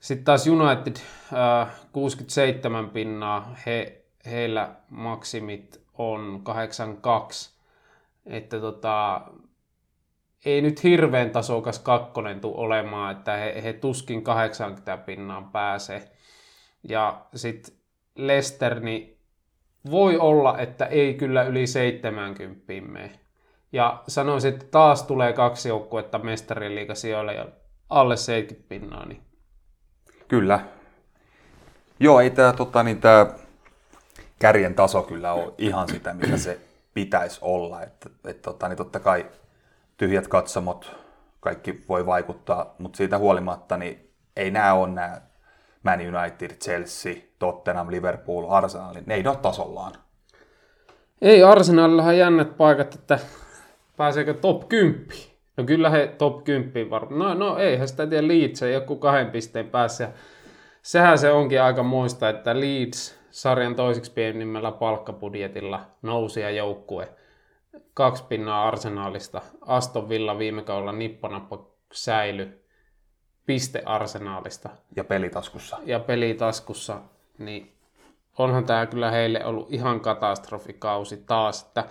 Sitten taas United äh, 67 pinnaa, he, heillä maksimit on 82. Että tota, ei nyt hirveän tasokas kakkonen tule olemaan, että he, he tuskin 80 pinnaan pääsee. Ja sitten Leicester, niin voi olla, että ei kyllä yli 70 mene. Ja sanoisin, että taas tulee kaksi joukkuetta mestarien liigasijoille ja alle 70 pinnaa, niin Kyllä. Joo, ei tämä tota, niin tää kärjen taso kyllä ole ihan sitä, mitä se pitäisi olla. Että, et, tota, niin totta kai tyhjät katsomot, kaikki voi vaikuttaa, mutta siitä huolimatta niin ei nämä ole nämä Man United, Chelsea, Tottenham, Liverpool, Arsenal, niin ne ei ole tasollaan. Ei Arsenalillahan jännät paikat, että pääseekö top 10. No kyllä he top 10 varmaan. No, no eihän sitä tiedä Leeds ei joku kahden pisteen päässä. Sehän se onkin aika muista, että Leeds sarjan toiseksi pienimmällä palkkabudjetilla nousi ja joukkue. Kaksi pinnaa Arsenaalista. Aston Villa viime kaudella nippanappa säily. Piste Arsenaalista Ja pelitaskussa. ja pelitaskussa, niin onhan tämä kyllä heille ollut ihan katastrofikausi taas. Että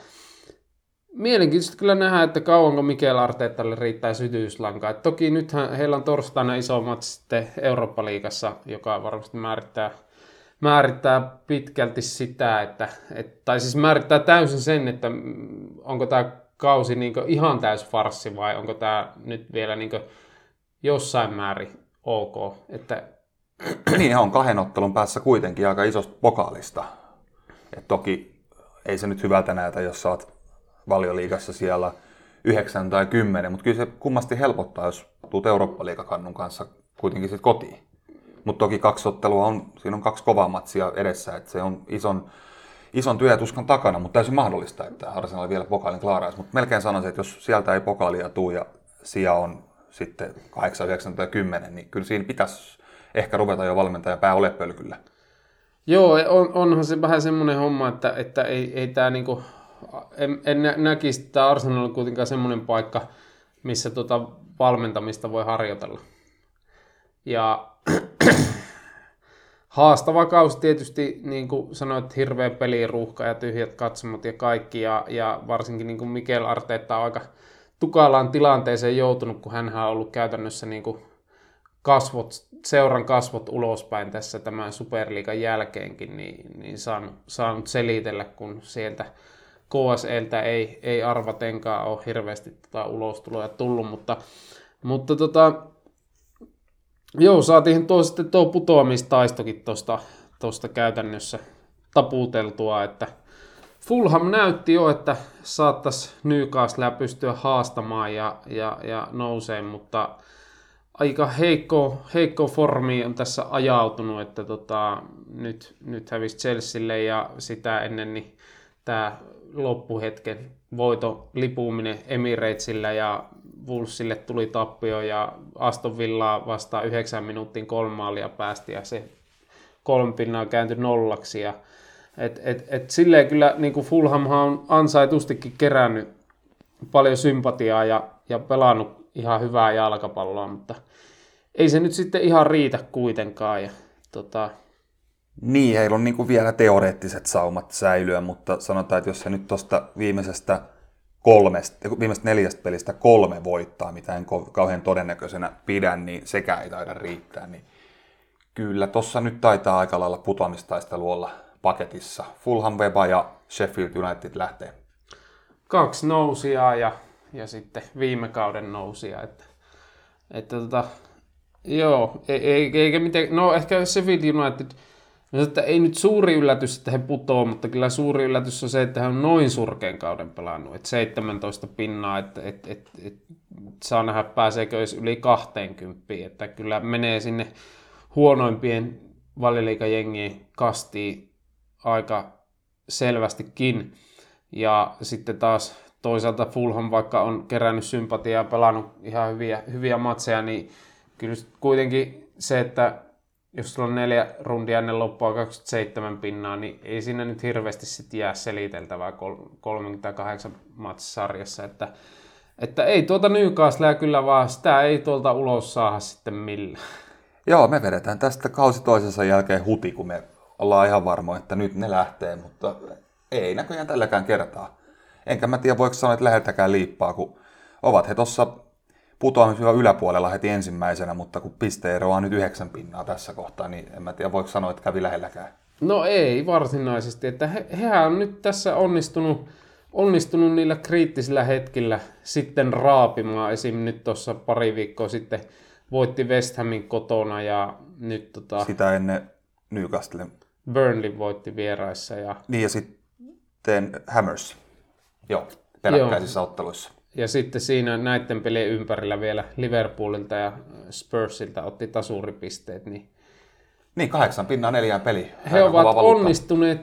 mielenkiintoista kyllä nähdä, että kauanko Mikel Arteetalle riittää sytyyslankaa. Et toki nythän heillä on torstaina iso sitten Eurooppa-liigassa, joka varmasti määrittää, määrittää pitkälti sitä, että, et, tai siis määrittää täysin sen, että onko tämä kausi niin ihan täys farssi vai onko tämä nyt vielä niin jossain määrin ok. Että [clears throat] niin, on kahden ottelun päässä kuitenkin aika isosta pokaalista. Et toki ei se nyt hyvältä näytä, jos oot valioliigassa siellä 9 tai 10, mutta kyllä se kummasti helpottaa, jos tuut Eurooppa-liigakannun kanssa kuitenkin sitten kotiin. Mutta toki kaksi ottelua on, siinä on kaksi kovaa matsia edessä, että se on ison, ison työtuskan takana, mutta täysin mahdollista, että Arsenal vielä pokaalin klaaraisi. Mutta melkein sanoisin, että jos sieltä ei pokaalia tuu ja sija on sitten 8, 9 tai 10, niin kyllä siinä pitäisi ehkä ruveta jo valmentajan pää ole pölkyllä. Joo, on, onhan se vähän semmoinen homma, että, että ei, ei tämä niinku, en, en nä- näkisi, että Arsenal on kuitenkaan semmoinen paikka, missä tota valmentamista voi harjoitella. Ja [clears throat] haastava kausi tietysti, niin kuin sanoit, hirveä peliruuhka ja tyhjät katsomot ja kaikki, ja, ja varsinkin niin kuin Mikel Arteetta on aika tukalaan tilanteeseen joutunut, kun hän on ollut käytännössä niin kuin kasvot, seuran kasvot ulospäin tässä tämän Superliigan jälkeenkin, niin, niin saanut, saanut selitellä, kun sieltä KSLtä ei, ei arvatenkaan ole hirveästi tota ulostuloja tullut, mutta, mutta tota, joo, saatiin tuo sitten tuo putoamistaistokin tuosta tosta käytännössä taputeltua, että Fulham näytti jo, että saattaisi Newcastlea pystyä haastamaan ja, ja, ja nousee, mutta aika heikko, heikko formi on tässä ajautunut, että tota, nyt, nyt hävisi Chelsealle ja sitä ennen niin tämä loppuhetken voito lipuminen Emiratesillä ja Wolvesille tuli tappio ja Aston Villaa vastaan 9 minuuttiin kolme maalia päästi ja se kolme pinnaa kääntyi nollaksi. Ja et, et, et silleen kyllä niin kuin Fulhamhan on ansaitustikin kerännyt paljon sympatiaa ja, ja pelannut ihan hyvää jalkapalloa, mutta ei se nyt sitten ihan riitä kuitenkaan. Ja, tota, Niin, heillä on niin kuin vielä teoreettiset saumat säilyä, mutta sanotaan, että jos se nyt tuosta viimeisestä viimeisestä neljästä pelistä kolme voittaa, mitä en kauhean todennäköisenä pidä, niin sekä ei taida riittää. Niin kyllä tuossa nyt taitaa aika lailla putoamistaistelu olla paketissa. Fulham, Weba ja Sheffield United lähtee. kaksi nousia ja, ja sitten viime kauden nousia. Että, että tota, joo, ei, ei, eikä miten, no ehkä Sheffield United, no, että ei nyt suuri yllätys, että he putoo, mutta kyllä suuri yllätys on se, että he on noin surkean kauden pelannut, että 17 pinnaa, että et, et, et, saa nähdä pääseekö edes yli 20, että kyllä menee sinne huonoimpien valiliikajengien kastiin aika selvästikin. Ja sitten taas toisaalta Fulham, vaikka on kerännyt sympatiaa ja pelannut ihan hyviä, hyviä matseja, niin kyllä kuitenkin se, että jos sulla on neljä rundia ennen loppua 27 pinnaa, niin ei siinä nyt hirveästi sit jää seliteltävää kol- 38 matsisarjassa, että, että ei tuota Newcastlea kyllä vaan, sitä ei tuolta ulos saada sitten millään. Joo, me vedetään tästä kausi toisensa jälkeen huti, kun me ollaan ihan varmoja, että nyt ne lähtee, mutta ei näköjään tälläkään kertaa. Enkä mä tiedä, voiko sanoa, että läheltäkään liippaa, kun ovat he tuossa putoamisella yläpuolella heti ensimmäisenä, mutta kun pisteero on nyt yhdeksän pinnaa tässä kohtaa, niin en mä tiedä, voiko sanoa, että kävi lähelläkään. No ei varsinaisesti, että he, hehän on nyt tässä onnistunut, onnistunut niillä kriittisillä hetkillä sitten raapimaan. Esim. nyt tuossa pari viikkoa sitten voitti West Hamin kotona ja nyt tota, Sitä ennen Newcastle. Burnley voitti vieraissa ja, Niin ja sitten Hammers. Joo, peräkkäisissä otteluissa. Ja sitten siinä näiden pelien ympärillä vielä Liverpoolilta ja Spursilta otti tasuripisteet, niin Niin, kahdeksan pinnaa neljään peli. he ovat onnistuneet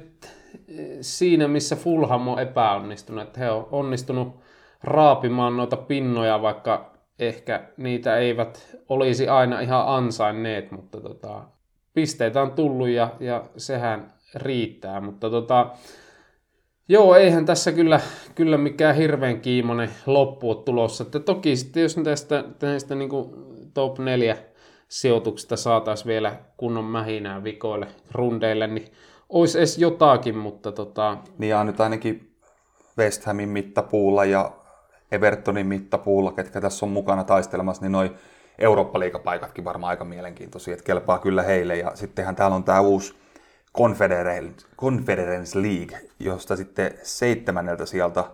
eh, siinä, missä Fulham on epäonnistunut. He on onnistunut raapimaan noita pinnoja, vaikka ehkä niitä eivät olisi aina ihan ansainneet, mutta tota, pisteitä on tullut ja, ja sehän riittää. Mutta tota, joo, eihän tässä kyllä, kyllä mikään hirveän kiimonen loppu ole tulossa. Että toki sitten jos tästä, tästä niin top 4 sijoituksista saataisiin vielä kunnon mähinää vikoille rundeille, niin olisi edes jotakin, mutta tota, Niin ja nyt ainakin West Hamin mittapuulla ja Evertonin mittapuulla, ketkä tässä on mukana taistelemassa, niin noi Eurooppa-liigapaikatkin varmaan aika mielenkiintoisia, että kelpaa kyllä heille. Ja sittenhän täällä on tämä uusi Conference League, josta sitten seitsemänneltä sieltä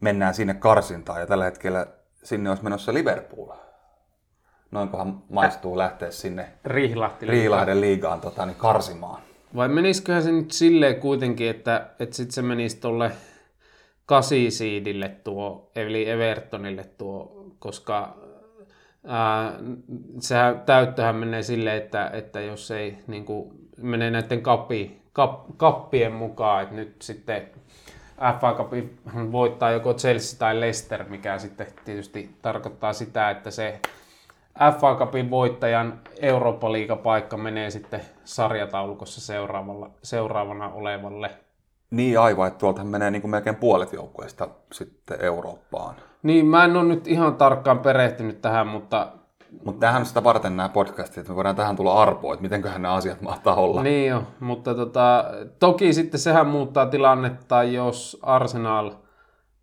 mennään sinne karsintaan, ja tällä hetkellä sinne olisi menossa Liverpool. Noinkohan maistuu lähteä sinne rihlahti. Riilahden liigaan tota, niin karsimaan. Vai menisiköhän se nyt silleen kuitenkin, että, että sitten se menisi tuolle kasisiidille tuo, eli Evertonille tuo, koska ää, sehän täyttöhän menee silleen, että, että jos ei niin kuin, menee näiden kappi, kap, kappien mukaan, että nyt sitten FA Cupin voittaa joko Chelsea tai Leicester, mikä sitten tietysti tarkoittaa sitä, että se FA Cupin voittajan Eurooppa-liigapaikka menee sitten sarjataulukossa seuraavalla, seuraavana olevalle. Niin aivan, että tuoltahan menee niin kuin melkein puolet joukkueista sitten Eurooppaan. Niin, mä en ole nyt ihan tarkkaan perehtynyt tähän, mutta Mutta tähän on sitä varten nämä podcastit, että me voidaan tähän tulla arpoa, että mitenköhän nämä asiat mahtaa olla. niin jo, mutta tota, toki sitten sehän muuttaa tilannetta, jos Arsenal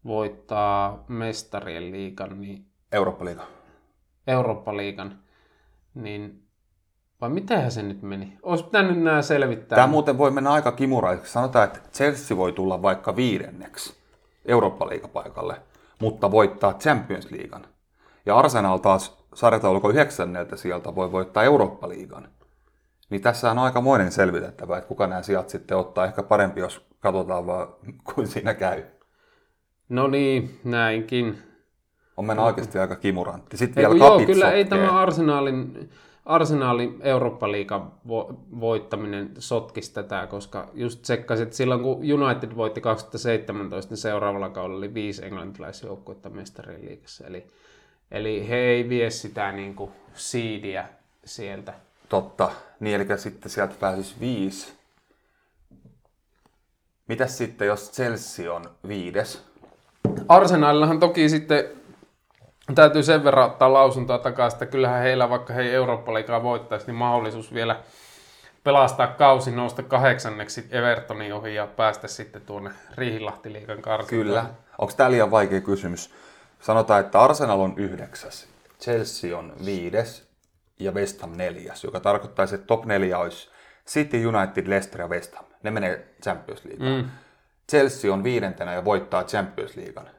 voittaa mestarien liigan, niin Eurooppa-liiga. Eurooppa-liigan, niin vai mitenhän se nyt meni? Olisi pitänyt nämä selvittää. Tämä muuten voi mennä aika kimuraiseksi. Sanotaan, että Chelsea voi tulla vaikka viidenneksi Eurooppa-liigapaikalle, mutta voittaa Champions Leaguean. Ja Arsenal taas sarjataulukko yhdeksänneltä sieltä voi voittaa Eurooppa-liigan. Niin tässä on aikamoinen selvitettävä, että kuka nämä sijat sitten ottaa. Ehkä parempi, jos katsotaan vaan, [laughs] kuin siinä käy. No niin, näinkin. On mennyt oikeasti aika kimurantti. Sitten vielä joo, kyllä ei tämä Arsenalin, Arsenalin Eurooppa-liigan vo, voittaminen sotkisi tätä, koska just tsekkasin, että silloin kun United voitti 2017, niin seuraavalla kaudella oli viisi englantilaisjoukkuetta mestarien liigassa. Eli, eli he ei vie sitä niin kuin siidiä sieltä. Totta. Niin, eli sitten sieltä pääsisi viisi. Mitäs sitten, jos Chelsea on viides? Arsenalillahan toki sitten täytyy sen verran ottaa lausuntoa takaisin, että kyllähän heillä, vaikka he ei Eurooppa-liigaa voittaisi, niin mahdollisuus vielä pelastaa kausi nousta kahdeksanneksi Evertonin ohi ja päästä sitten tuonne Riihilahti-liigan karsintaan. Kyllä. Onko tämä liian vaikea kysymys? Sanotaan, että Arsenal on yhdeksäs, Chelsea on viides ja West Ham neljäs, joka tarkoittaisi, että top neljä olisi City, United, Leicester ja West Ham. Ne menee Champions Leagueen. Mm. Chelsea on viidentenä ja voittaa Champions Leaguean.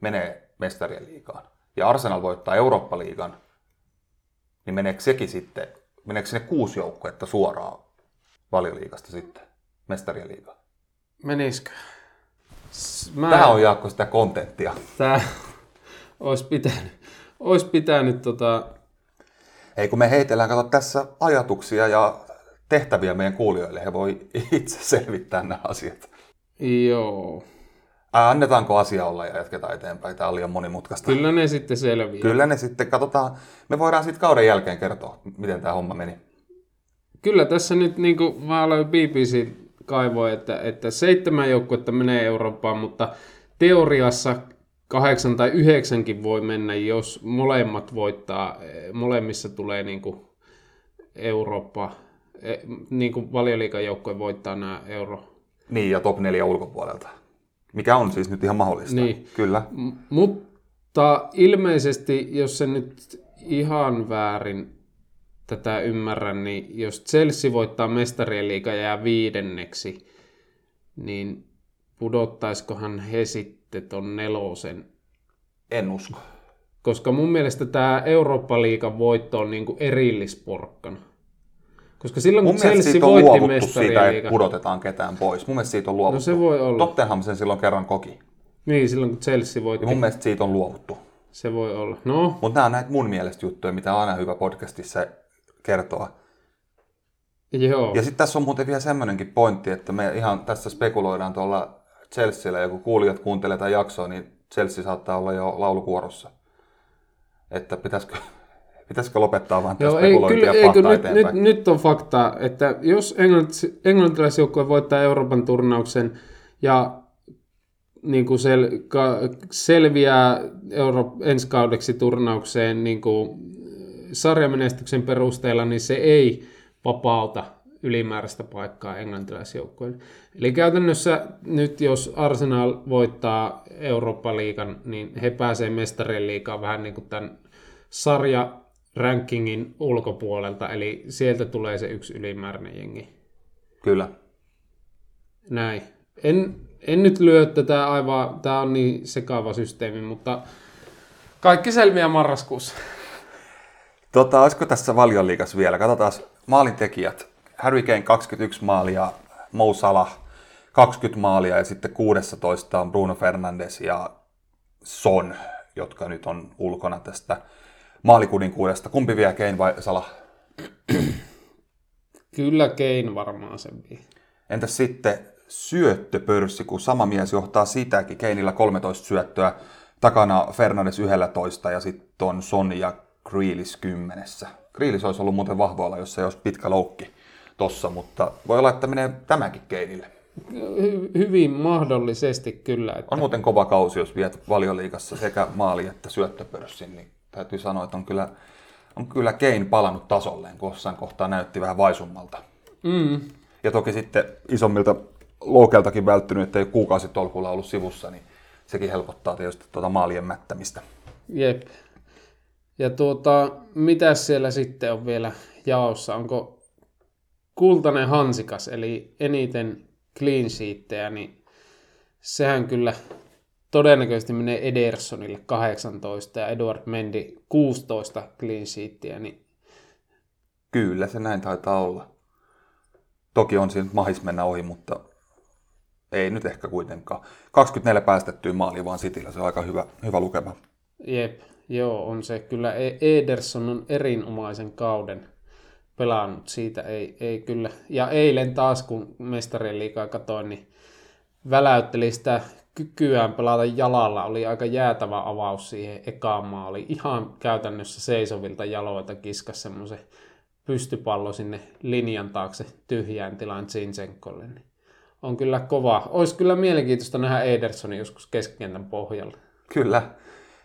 Menee mestarien liigaan. Ja Arsenal voittaa Eurooppa-liigan. Niin meneekö sekin sitten, meneekö sinne kuusi joukkuetta suoraan valioliigasta sitten mestarien liigaan? Menisikö? Mä, Tämä on Jaakko sitä kontenttia. Tää olisi pitänyt, olisi pitänyt tota, Ei kun me heitellään, kato tässä ajatuksia ja tehtäviä meidän kuulijoille. He voi itse selvittää nämä asiat. joo. Ää, annetaanko asia olla ja jatketaan eteenpäin? Tämä on liian monimutkaista. Kyllä ne sitten selviää. Kyllä ne sitten, katsotaan, me voidaan sitten kauden jälkeen kertoa, miten tämä homma meni. Kyllä tässä nyt, niin kuin mä aloin BBC kaivoi, että, että seitsemän joukkuetta menee Eurooppaan, mutta teoriassa kahdeksan tai yhdeksänkin voi mennä, jos molemmat voittaa, eh, molemmissa tulee niin kuin Eurooppa, eh, niin kuin valioliikan joukkue voittaa nämä euro. Niin, ja top 4 ulkopuolelta. Mikä on siis nyt ihan mahdollista. Niin. Kyllä. M- mutta ilmeisesti, jos se nyt ihan väärin tätä ymmärrän, niin jos Chelsea voittaa mestarien liiga ja jää viidenneksi, niin pudottaisikohan he sitten ton nelosen? En usko. Koska mun mielestä tämä Eurooppa-liigan voitto on niinku erillisporkkana. Koska silloin kun Mun mielestä Chelsea siitä on voitti luovuttu siitä, että pudotetaan ketään pois. Mun mielestä siitä on luovuttu. no se voi olla. Tottenham sen silloin kerran koki. Niin, silloin kun Chelsea voitti, Ja mun mielestä siitä on luovuttu. se voi olla. No, Mutta nämä on näitä mun mielestä juttuja, mitä on aina hyvä podcastissa kertoa. joo. Ja sitten tässä on muuten vielä semmoinenkin pointti, että me ihan tässä spekuloidaan tuolla Chelsealla, ja kun kuulijat kuuntelee tätä jaksoa, niin Chelsea saattaa olla jo laulukuorossa. Että pitäisikö, [laughs] pitäisikö lopettaa vaan Joo, ei, kyllä, ei, kun nyt, nyt, nyt on fakta, että jos englantis, englantilaisjoukkue voittaa Euroopan turnauksen ja niin kuin sel, ka, selviää Euro, ensi kaudeksi turnaukseen niin kuin sarjamenestyksen perusteella, niin se ei vapauta ylimääräistä paikkaa englantilaisjoukkueelle. Eli käytännössä nyt jos Arsenal voittaa Eurooppa-liigan, niin he pääsee mestarien liigaan vähän niin kuin tämän sarja rankingin ulkopuolelta, eli sieltä tulee se yksi ylimääräinen jengi. Kyllä. Näin. En, en nyt lyö tätä aivan, tämä on niin sekaava systeemi, mutta kaikki selviää marraskuussa. Tota, olisiko tässä valioliigassa vielä? Katsotaan maalintekijät. Harry Kane 21 maalia, Mo Salah 20 maalia ja sitten 16 on Bruno Fernandes ja Son, jotka nyt on ulkona tästä maalikuninkuudesta. Kumpi vie Kane vai Salah? [clears throat] Kyllä Kein varmaan sen vie. Entäs sitten syöttöpörssi, kun sama mies johtaa sitäkin. Keinillä 13 syöttöä, takana Fernandes 11 ja sitten on Son ja Grealish 10. Grealish olisi ollut muuten vahvoilla, jos se olisi pitkä loukki tossa, mutta voi olla, että menee tämäkin Keinille. Hy- hyvin mahdollisesti kyllä. Että On muuten kova kausi, jos viet valioliigassa sekä maali- että syöttöpörssin, niin täytyy sanoa, että on kyllä, on kyllä Kein palannut tasolleen, kun jossain kohtaa näytti vähän vaisummalta. mm, Ja toki sitten isommilta loukeltakin välttynyt, että ei kuukausitolkulla ollut sivussa, niin sekin helpottaa tietysti tuota maalien mättämistä. jep. Ja tuota, mitä siellä sitten on vielä jaossa? Onko kultainen hansikas, eli eniten clean sheettejä, niin sehän kyllä todennäköisesti menee Edersonille 18 ja Edward Mendy 16 clean sheettiä, niin Kyllä, se näin taitaa olla. Toki on siinä mahis mennä ohi, mutta ei nyt ehkä kuitenkaan. 24 päästettyä maalia vaan Cityllä, se on aika hyvä, hyvä lukema. jep. Joo, on se. Kyllä E- Ederson on erinomaisen kauden pelannut. Siitä ei, ei kyllä. Ja eilen taas, kun mestarien liikaa katoin, niin väläytteli sitä kykyään pelata jalalla. Oli aika jäätävä avaus siihen ekaan maaliin. Ihan käytännössä seisovilta jaloilta kiskas semmoisen pystypallo sinne linjan taakse tyhjään tilaan Zinchenkolle. Niin on kyllä kova. Olisi kyllä mielenkiintoista nähdä Edersonin joskus keskikentän pohjalla. Kyllä.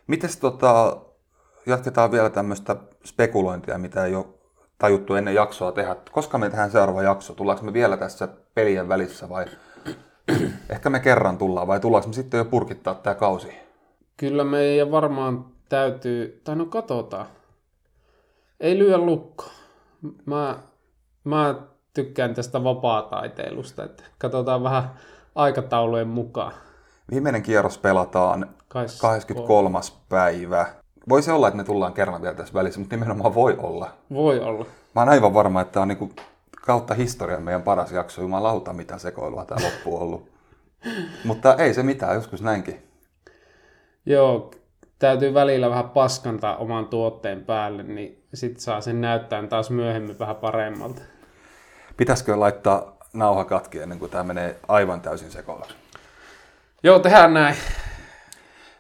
Mites tota, jatketaan vielä tämmöistä spekulointia, mitä ei ole tajuttu ennen jaksoa tehdä. Koska me tehdään seuraava jakso? Tullaanko me vielä tässä pelien välissä vai [clears throat] ehkä me kerran tullaan vai tullaanko me sitten jo purkittaa tämä kausi? Kyllä meidän varmaan täytyy, tai no katsotaan. Ei lyö lukko. Mä, mä tykkään tästä vapaa-taiteilusta, että katsotaan vähän aikataulujen mukaan. Viimeinen kierros pelataan 23. päivä. Voisi olla, että me tullaan kerran vielä tässä välissä, mutta nimenomaan voi olla. Voi olla. Mä oon aivan varma, että tämä on niinku kautta historian meidän paras jakso. Jumalauta, mitä sekoilua tämä loppu on ollut. mutta ei se mitään, joskus näinkin. Joo, täytyy välillä vähän paskantaa oman tuotteen päälle, niin sit saa sen näyttää taas myöhemmin vähän paremmalta. Pitäisikö laittaa nauha katki ennen kuin tämä menee aivan täysin sekoiluksi? Joo, tehdään näin.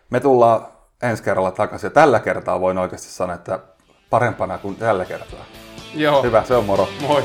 Me tullaan ensi kerralla takaisin ja tällä kertaa voin oikeasti sanoa, että parempana kuin tällä kertaa. Joo, Hyvä, se on moro. moi.